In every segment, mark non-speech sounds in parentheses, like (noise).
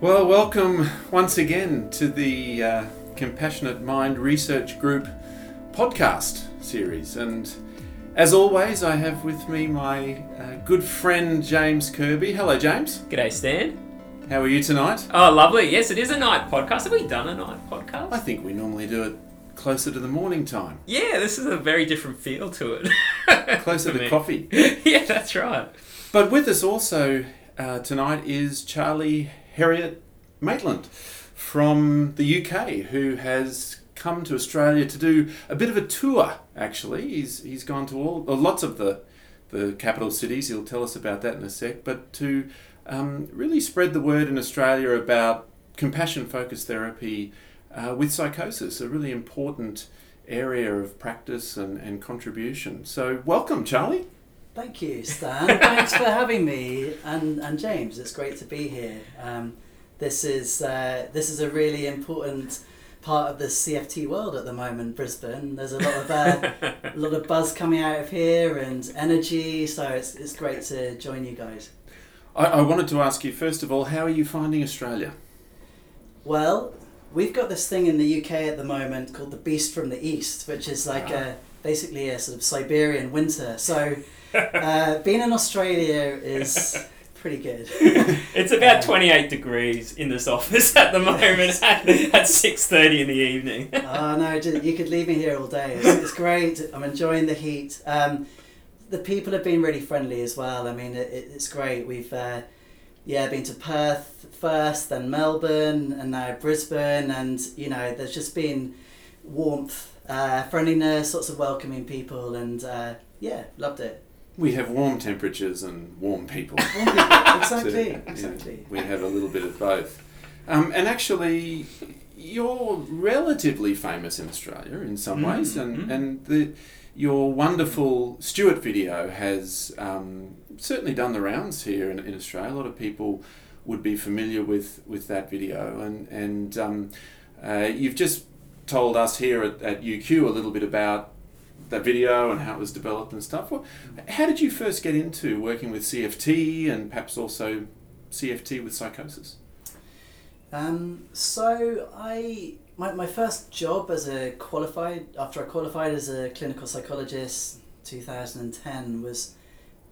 Well, welcome once again to the uh, Compassionate Mind Research Group podcast series. And as always, I have with me my uh, good friend James Kirby. Hello, James. G'day, Stan. How are you tonight? Oh, lovely. Yes, it is a night podcast. Have we done a night podcast? I think we normally do it closer to the morning time, yeah, this is a very different feel to it. closer (laughs) to me. coffee. (laughs) yeah, that's right. But with us also uh, tonight is Charlie Harriet Maitland from the UK, who has come to Australia to do a bit of a tour. Actually, he's he's gone to all lots of the the capital cities. He'll tell us about that in a sec. But to um, really spread the word in Australia about compassion focused therapy uh, with psychosis, a really important area of practice and, and contribution. So, welcome, Charlie. Thank you, Stan. Thanks for having me, and, and James. It's great to be here. Um, this is uh, this is a really important part of the CFT world at the moment, Brisbane. There's a lot of uh, a (laughs) lot of buzz coming out of here and energy, so it's, it's great to join you guys. I, I wanted to ask you first of all, how are you finding Australia? Well, we've got this thing in the UK at the moment called the Beast from the East, which is like a basically a sort of Siberian winter. So, uh, being in Australia is pretty good. (laughs) It's about Um, 28 degrees in this office at the moment at, at 6.30 in the evening. (laughs) oh no, you could leave me here all day. It's, it's great. I'm enjoying the heat. Um, the people have been really friendly as well. I mean, it, it- it's great. We've uh, yeah been to Perth first, then Melbourne, and now Brisbane, and you know, there's just been warmth, uh, friendliness, lots of welcoming people, and uh, yeah, loved it. We have warm temperatures and warm people. Warm people. exactly, (laughs) So, yeah, exactly. we have a little bit of both. Um, and actually, you're relatively famous in Australia in some Mm, ways, and, mm. and the, your wonderful Stuart video has um, certainly done the rounds here in, in Australia. A lot of people would be familiar with, with that video, and, and um, uh, you've just told us here at, at UQ a little bit about that video and how it was developed and stuff. Well, How did you first get into working with CFT and perhaps also CFT with psychosis? Um, so I my, my first job as a qualified after I qualified as a clinical psychologist 2010 was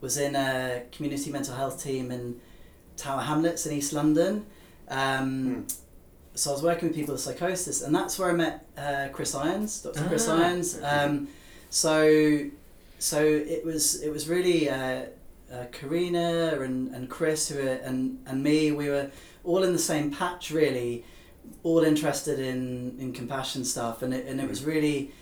was in a community mental health team in Tower Hamlets in East London. Um, So I was working with people with psychosis, and that's where I met uh, Chris Irons, Dr. Chris Ah. Irons. Um, so so it was it was really uh, uh, Karina and, and Chris who were, and and me. We were all in the same patch, really, all interested in in compassion stuff, and it and it was really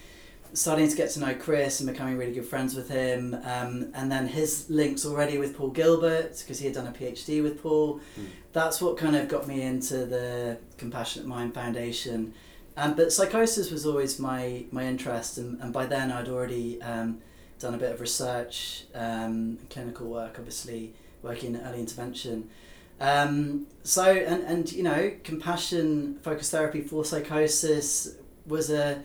starting to get to know Chris and becoming really good friends with him. Um, and then his links already with Paul Gilbert because he had done a PhD with Paul. Mm. That's what kind of got me into the Compassionate Mind Foundation. Um, but psychosis was always my, my interest, and, and by then I'd already um, done a bit of research, um, clinical work, obviously, working in early intervention. Um, so, and, and you know, compassion focused therapy for psychosis was a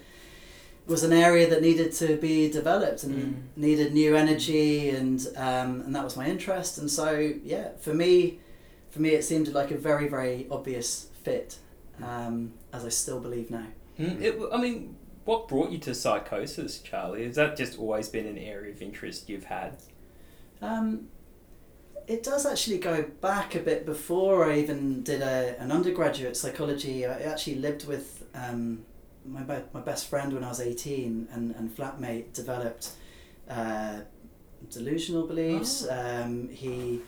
was an area that needed to be developed and Mm. needed new energy and um, and that was my interest and so yeah for me for me it seemed like a very very obvious fit um, as I still believe now Mm, it, I mean, what brought you to psychosis, Charlie? Has that just always been an area of interest you've had? um, it does actually go back a bit before I even did a, an undergraduate psychology I actually lived with um, my, be- my best friend when I was 18 and, and flatmate developed uh, delusional beliefs um, he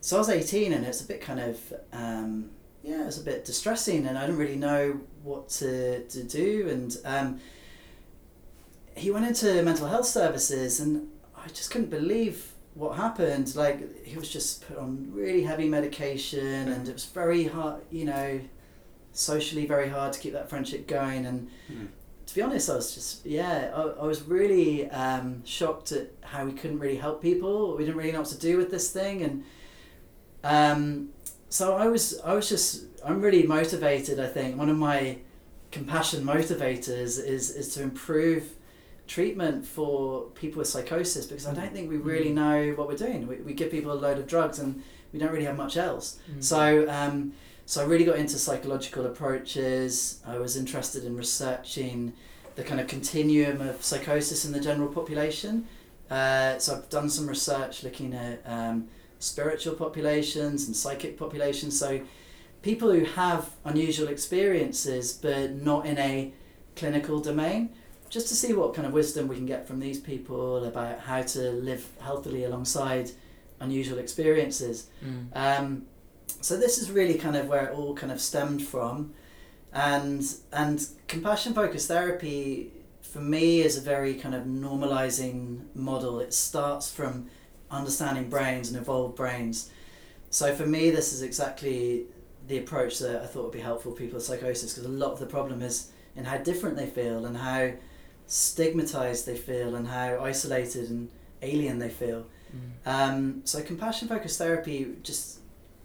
so I was 18 and it's a bit kind of um, yeah it was a bit distressing and I didn't really know what to, to do. And um, he went into mental health services and I just couldn't believe what happened. Like he was just put on really heavy medication and it was very hard you know socially very hard to keep that friendship going. And Mm. to be honest I was just yeah I, I was really um, shocked at how we couldn't really help people. We didn't really know what to do with this thing. And um, so I was I was just I'm really motivated I think one of my compassion motivators is is to improve treatment for people with psychosis because I don't think we really know what we're doing. We, we give people a load of drugs and we don't really have much else. Mm. So um, so I really got into psychological approaches. I was interested in researching the kind of continuum of psychosis in the general population. Uh, so I've done some research looking at um, spiritual populations and psychic populations. So people who have unusual experiences but not in a clinical domain, just to see what kind of wisdom we can get from these people about how to live healthily alongside unusual experiences. Mm. Um, so this is really kind of where it all kind of stemmed from, and and compassion focused therapy for me is a very kind of normalizing model. It starts from understanding brains and evolved brains. So for me, this is exactly the approach that I thought would be helpful for people with psychosis because a lot of the problem is in how different they feel and how stigmatized they feel and how isolated and alien they feel. Mm. Um, so compassion focused therapy just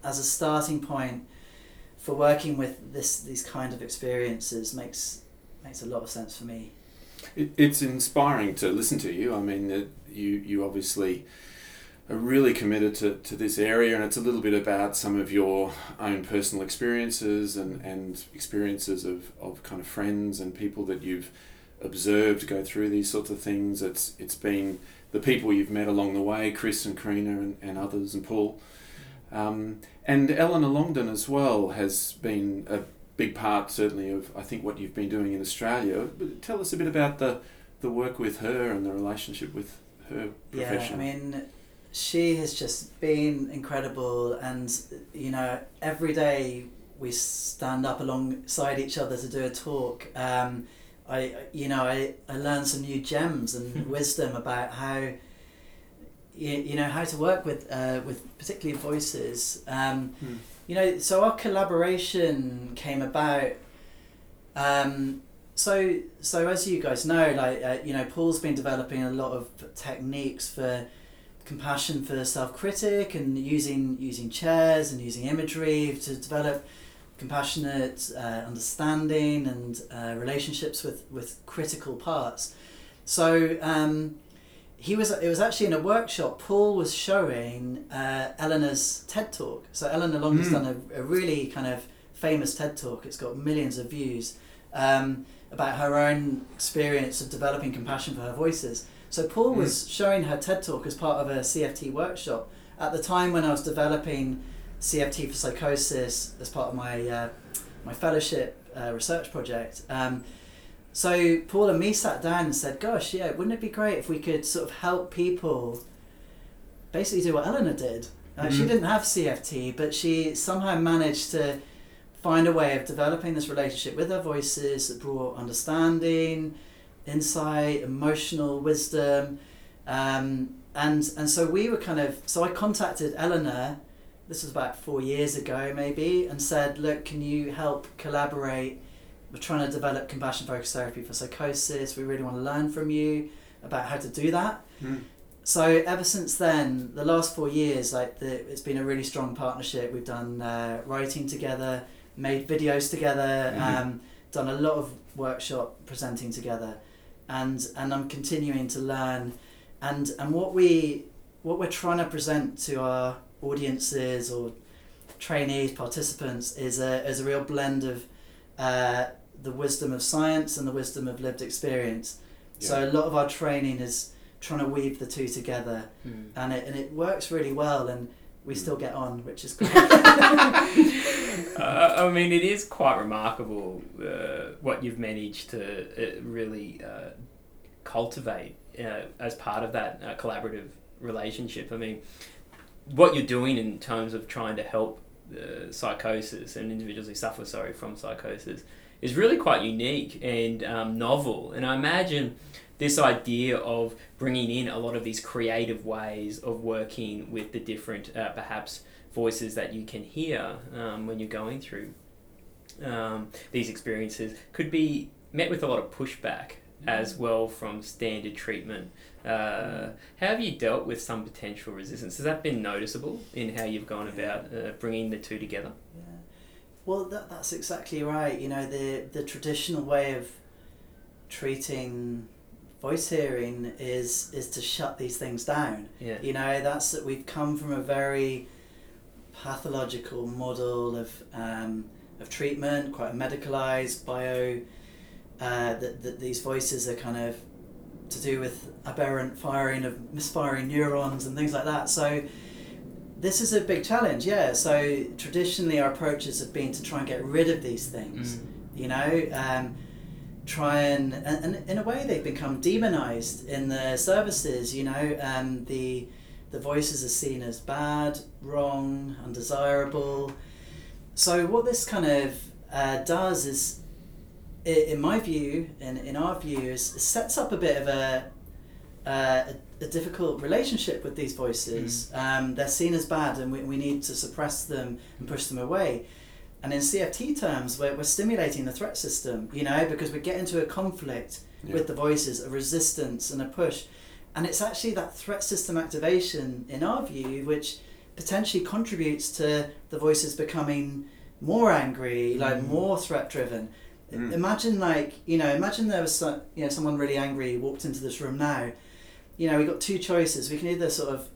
as a starting point for working with this these kind of experiences makes makes a lot of sense for me. It, it's inspiring to listen to you. I mean, that you you obviously are really committed to, to this area, and it's a little bit about some of your own personal experiences and, and experiences of, of kind of friends and people that you've observed go through these sorts of things. It's it's been the people you've met along the way, Chris and Karina and, and others, and Paul. Um, and Eleanor Longden as well has been a big part, certainly, of I think what you've been doing in Australia. But tell us a bit about the, the work with her and the relationship with her profession. Yeah, I mean, she has just been incredible, and you know, every day we stand up alongside each other to do a talk. Um, I, you know, I, I learned some new gems and (laughs) wisdom about how, you, you know, how to work with uh, with particularly voices. Um, Hmm. you know, so our collaboration came about. Um, so, so as you guys know, like uh, you know, Paul's been developing a lot of techniques for compassion for self-critic and using using chairs and using imagery to develop compassionate uh, understanding and uh, relationships with with critical parts. So um, he was it was actually in a workshop. Paul was showing uh, Eleanor's TED talk. So Eleanor Long has Mm. done a, a really kind of famous TED talk. It's got millions of views um, about her own experience of developing compassion for her voices. So Paul Mm. was showing her TED talk as part of a CFT workshop at the time when I was developing CFT for psychosis as part of my uh, my fellowship uh, research project. Um, so Paul and me sat down and said, "Gosh, yeah, wouldn't it be great if we could sort of help people basically do what Eleanor did? Uh, She Mhm. didn't have CFT, but she somehow managed to find a way of developing this relationship with her voices that brought understanding, insight, emotional wisdom, um, and and so we were kind of so I contacted Eleanor. This was about four years ago, maybe, and said, "Look, can you help collaborate? We're trying to develop compassion focused therapy for psychosis. We really want to learn from you about how to do that." Hmm. So ever since then, the last four years, like the, it's been a really strong partnership. We've done uh, writing together, made videos together, Mhm. um, done a lot of workshop presenting together, and and I'm continuing to learn, and and what we what we're trying to present to our audiences or trainees, participants is a is a real blend of uh, the wisdom of science and the wisdom of lived experience. So a lot of our training is trying to weave the two together, Mm. and it and it works really well, and we Mm. still get on, which is (laughs) great. uh, I mean, it is quite remarkable uh, what you've managed to uh, really uh, cultivate uh, as part of that uh, collaborative relationship. I mean, what you're doing in terms of trying to help uh, psychosis and individuals who suffer, sorry, from psychosis is really quite unique and um, novel. And I imagine this idea of bringing in a lot of these creative ways of working with the different, uh, perhaps, voices that you can hear um, when you're going through um, these experiences could be met with a lot of pushback as well from standard treatment. Uh, how have you dealt with some potential resistance? Has that been noticeable in how you've gone about uh, bringing the two together? Yeah. Well, that, that's exactly right. You know, the, the traditional way of treating voice hearing is is to shut these things down. Yeah. You know, that's that we've come from a very pathological model of um, of treatment, quite a medicalized bio. Uh, that, that these voices are kind of to do with aberrant firing of misfiring neurons and things like that. So this is a big challenge, yeah. So traditionally, our approaches have been to try and get rid of these things. Mm. You know, um, try and, and and in a way they've become demonized in the services. You know, um, the the voices are seen as bad, wrong, undesirable. So what this kind of uh, does is, in my view, in, in our view, is it sets up a bit of a, uh, a, a difficult relationship with these voices. Um, they're seen as bad and we, we need to suppress them and push them away. And in CFT terms, we're, we're stimulating the threat system, you know, because we get into a conflict Yeah. with the voices, a resistance and a push. And it's actually that threat system activation, in our view, which potentially contributes to the voices becoming more angry, like Mm. more threat driven. Mm. Imagine like you know, imagine there was some, you know someone really angry walked into this room now. You know, we got two choices. We can either sort of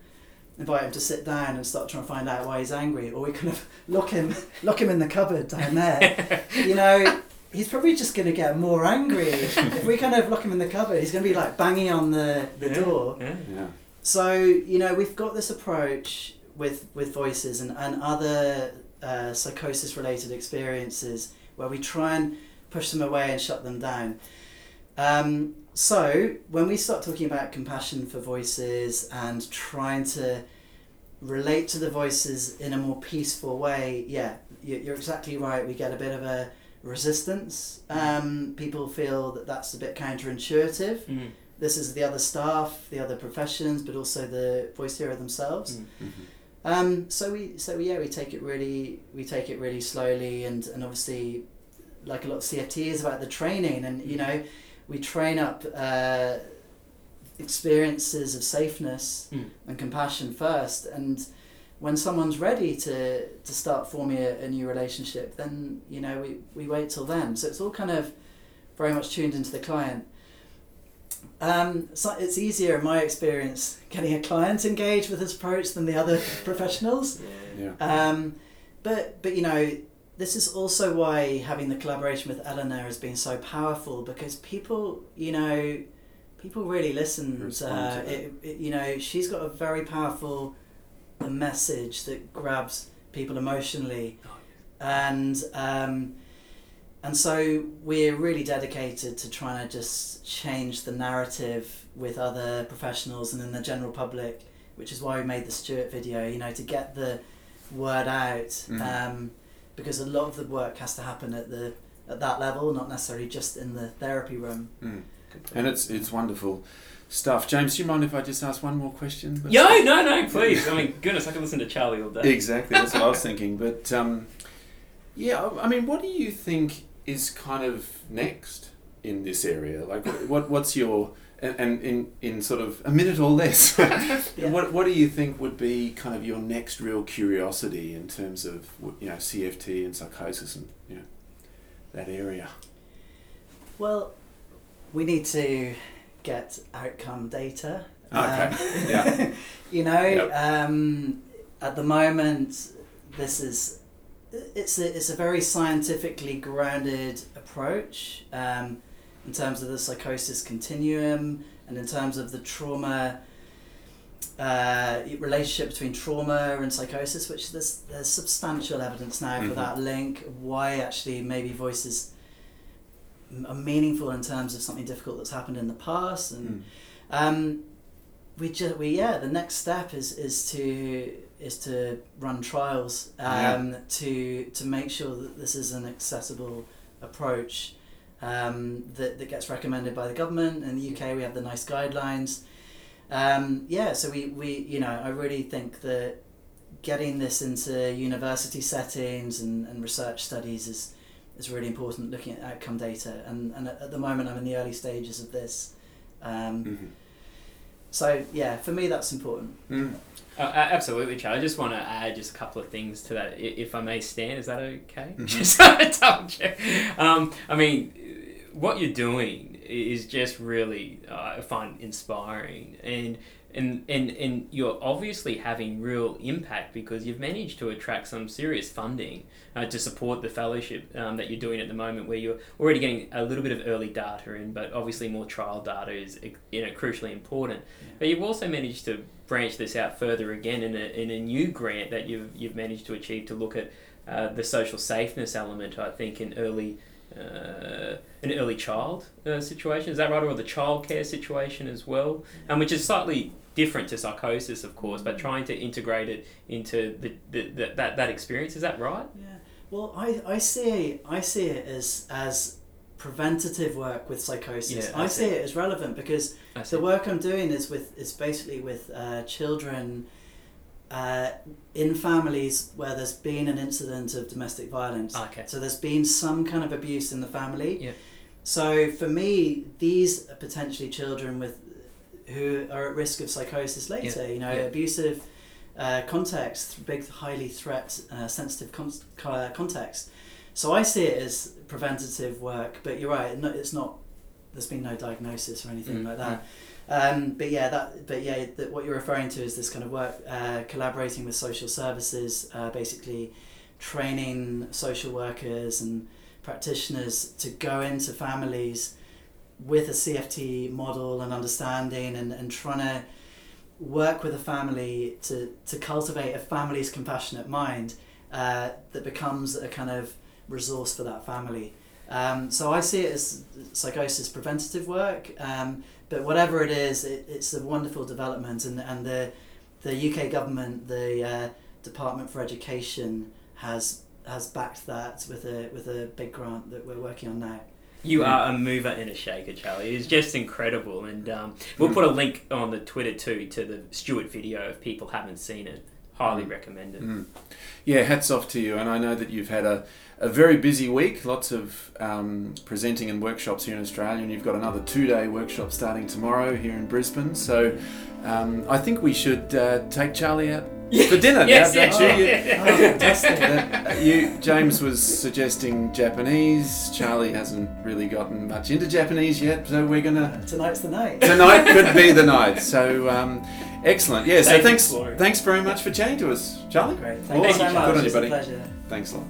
invite him to sit down and start trying to find out why he's angry, or we kind of (laughs) lock him lock him in the cupboard down there. (laughs) you know, he's probably just going to get more angry if we kind of lock him in the cupboard. He's going to be like banging on the the Yeah, door. yeah. Yeah. So you know we've got this approach with with voices and and other uh, psychosis related experiences where we try and push them away and shut them down. Um, so when we start talking about compassion for voices and trying to relate to the voices in a more peaceful way, yeah, you- you're exactly right. We get a bit of a resistance. Um, people feel that that's a bit counterintuitive Mm. this is the other staff, the other professions, but also the voice hearer themselves. Mm. Mhm. Um, so we, so yeah, we take it really, we take it really slowly, and and obviously, like a lot of CFT is about the training, and you know, we train up uh, experiences of safeness Mm. and compassion first, and when someone's ready to to start forming a, a new relationship, then you know we we wait till then. So it's all kind of very much tuned into the client. Um, so it's easier in my experience getting a client engaged with this approach than the other (laughs) professionals. Yeah. Um, but but you know this is also why having the collaboration with Eleanor has been so powerful because people you know people really listen to Respond her. to that. It, it, you know she's got a very powerful message that grabs people emotionally, Oh, and um, and so we're really dedicated to trying to just change the narrative with other professionals and in the general public, which is why we made the Stuart video. You know, to get the word out, Mhm. um, because a lot of the work has to happen at the at that level, not necessarily just in the therapy room. Mm. And it's it's wonderful stuff. James, do you mind if I just ask one more question? Yo, no, no, please. I mean, goodness, I could listen to Charlie all day. Exactly, that's what I was thinking. But um, yeah, I I mean, what do you think is kind of next in this area? Like, what what's your and, and in in sort of a minute or less, (laughs) Yeah. what what do you think would be kind of your next real curiosity in terms of you know CFT and psychosis and you know that area? Well, we need to get outcome data. Okay, Um, yeah. (laughs) you know, Yep. um, at the moment, this is it's a, it's a very scientifically grounded approach um, in terms of the psychosis continuum and in terms of the trauma uh, relationship between trauma and psychosis, which there's there's substantial evidence now for Mhm. that link. Why actually maybe voices are meaningful in terms of something difficult that's happened in the past and Mm. um, we just we yeah the next step is is to is to run trials um, to to make sure that this is an accessible approach um, that, that gets recommended by the government in the UK we have the NICE guidelines um, yeah so we, we you know I really think that getting this into university settings and, and research studies is is really important looking at outcome data and, and at at the moment I'm in the early stages of this um, Mhm. so yeah, for me that's important. Mm. Uh, a- absolutely, Charlie. I just want to add just a couple of things to that, if I may Stan. Is that okay? Mhm. (laughs) Just a double check. Um, I mean, what you're doing is just really, uh, I find inspiring. And and, and and you're obviously having real impact because you've managed to attract some serious funding uh, to support the fellowship um, that you're doing at the moment, where you're already getting a little bit of early data in, but obviously more trial data is you know crucially important. Yeah. But you've also managed to branch this out further again in a, in a new grant that you've you've managed to achieve to look at uh, the social safeness element. I think in early uh, an early child uh, situation. Is that right, or the childcare situation as well, um, which is slightly different to psychosis, of course, but trying to integrate it into the, the, the that that experience. Is that right? Yeah. Well, I, I see I see it as as preventative work with psychosis. Yeah, I I see see. it as relevant because the work I'm doing is with is basically with uh, children uh, in families where there's been an incident of domestic violence. Okay. So there's been some kind of abuse in the family. Yeah. So for me, these are potentially children with who are at risk of psychosis later. You know, Yeah. abusive uh, context, big, highly threat uh, sensitive con- uh, context. So I see it as preventative work. But you're right, no, it's not. There's been no diagnosis or anything Mm, like that. Um, but yeah, that. But yeah, that what you're referring to is this kind of work, uh, collaborating with social services, uh, basically training social workers and practitioners to go into families with a CFT model and understanding and, and trying to work with a family to, to cultivate a family's compassionate mind uh, that becomes a kind of resource for that family. Um, so I see it as psychosis preventative work, um, but whatever it is, it, it's a wonderful development, and, and the, the UK government, the uh, Department for Education, has has backed that with a with a big grant that we're working on now. You are a mover and a shaker, Charlie. It's just incredible, and um, we'll put a link on the Twitter too to the Stewart video if people haven't seen it. Highly Mm. recommend it. Mm. Yeah, hats off to you. And I know that you've had a, a very busy week, lots of um, presenting and workshops here in Australia, and you've got another two day workshop starting tomorrow here in Brisbane. So um, I think we should uh, take Charlie out for dinner. Yes, now, yes, don't you? yes. Oh, (laughs) fantastic. Uh, you, James was suggesting Japanese. Charlie hasn't really gotten much into Japanese yet, so we're gonna tonight's the night. tonight could be the (laughs) night. So um, excellent. Yeah. So Thanks, thanks. exploring. Thanks very much for chatting to us, Charlie. Great. Awesome. Thank you so Good on you, buddy. pleasure. Thanks a lot.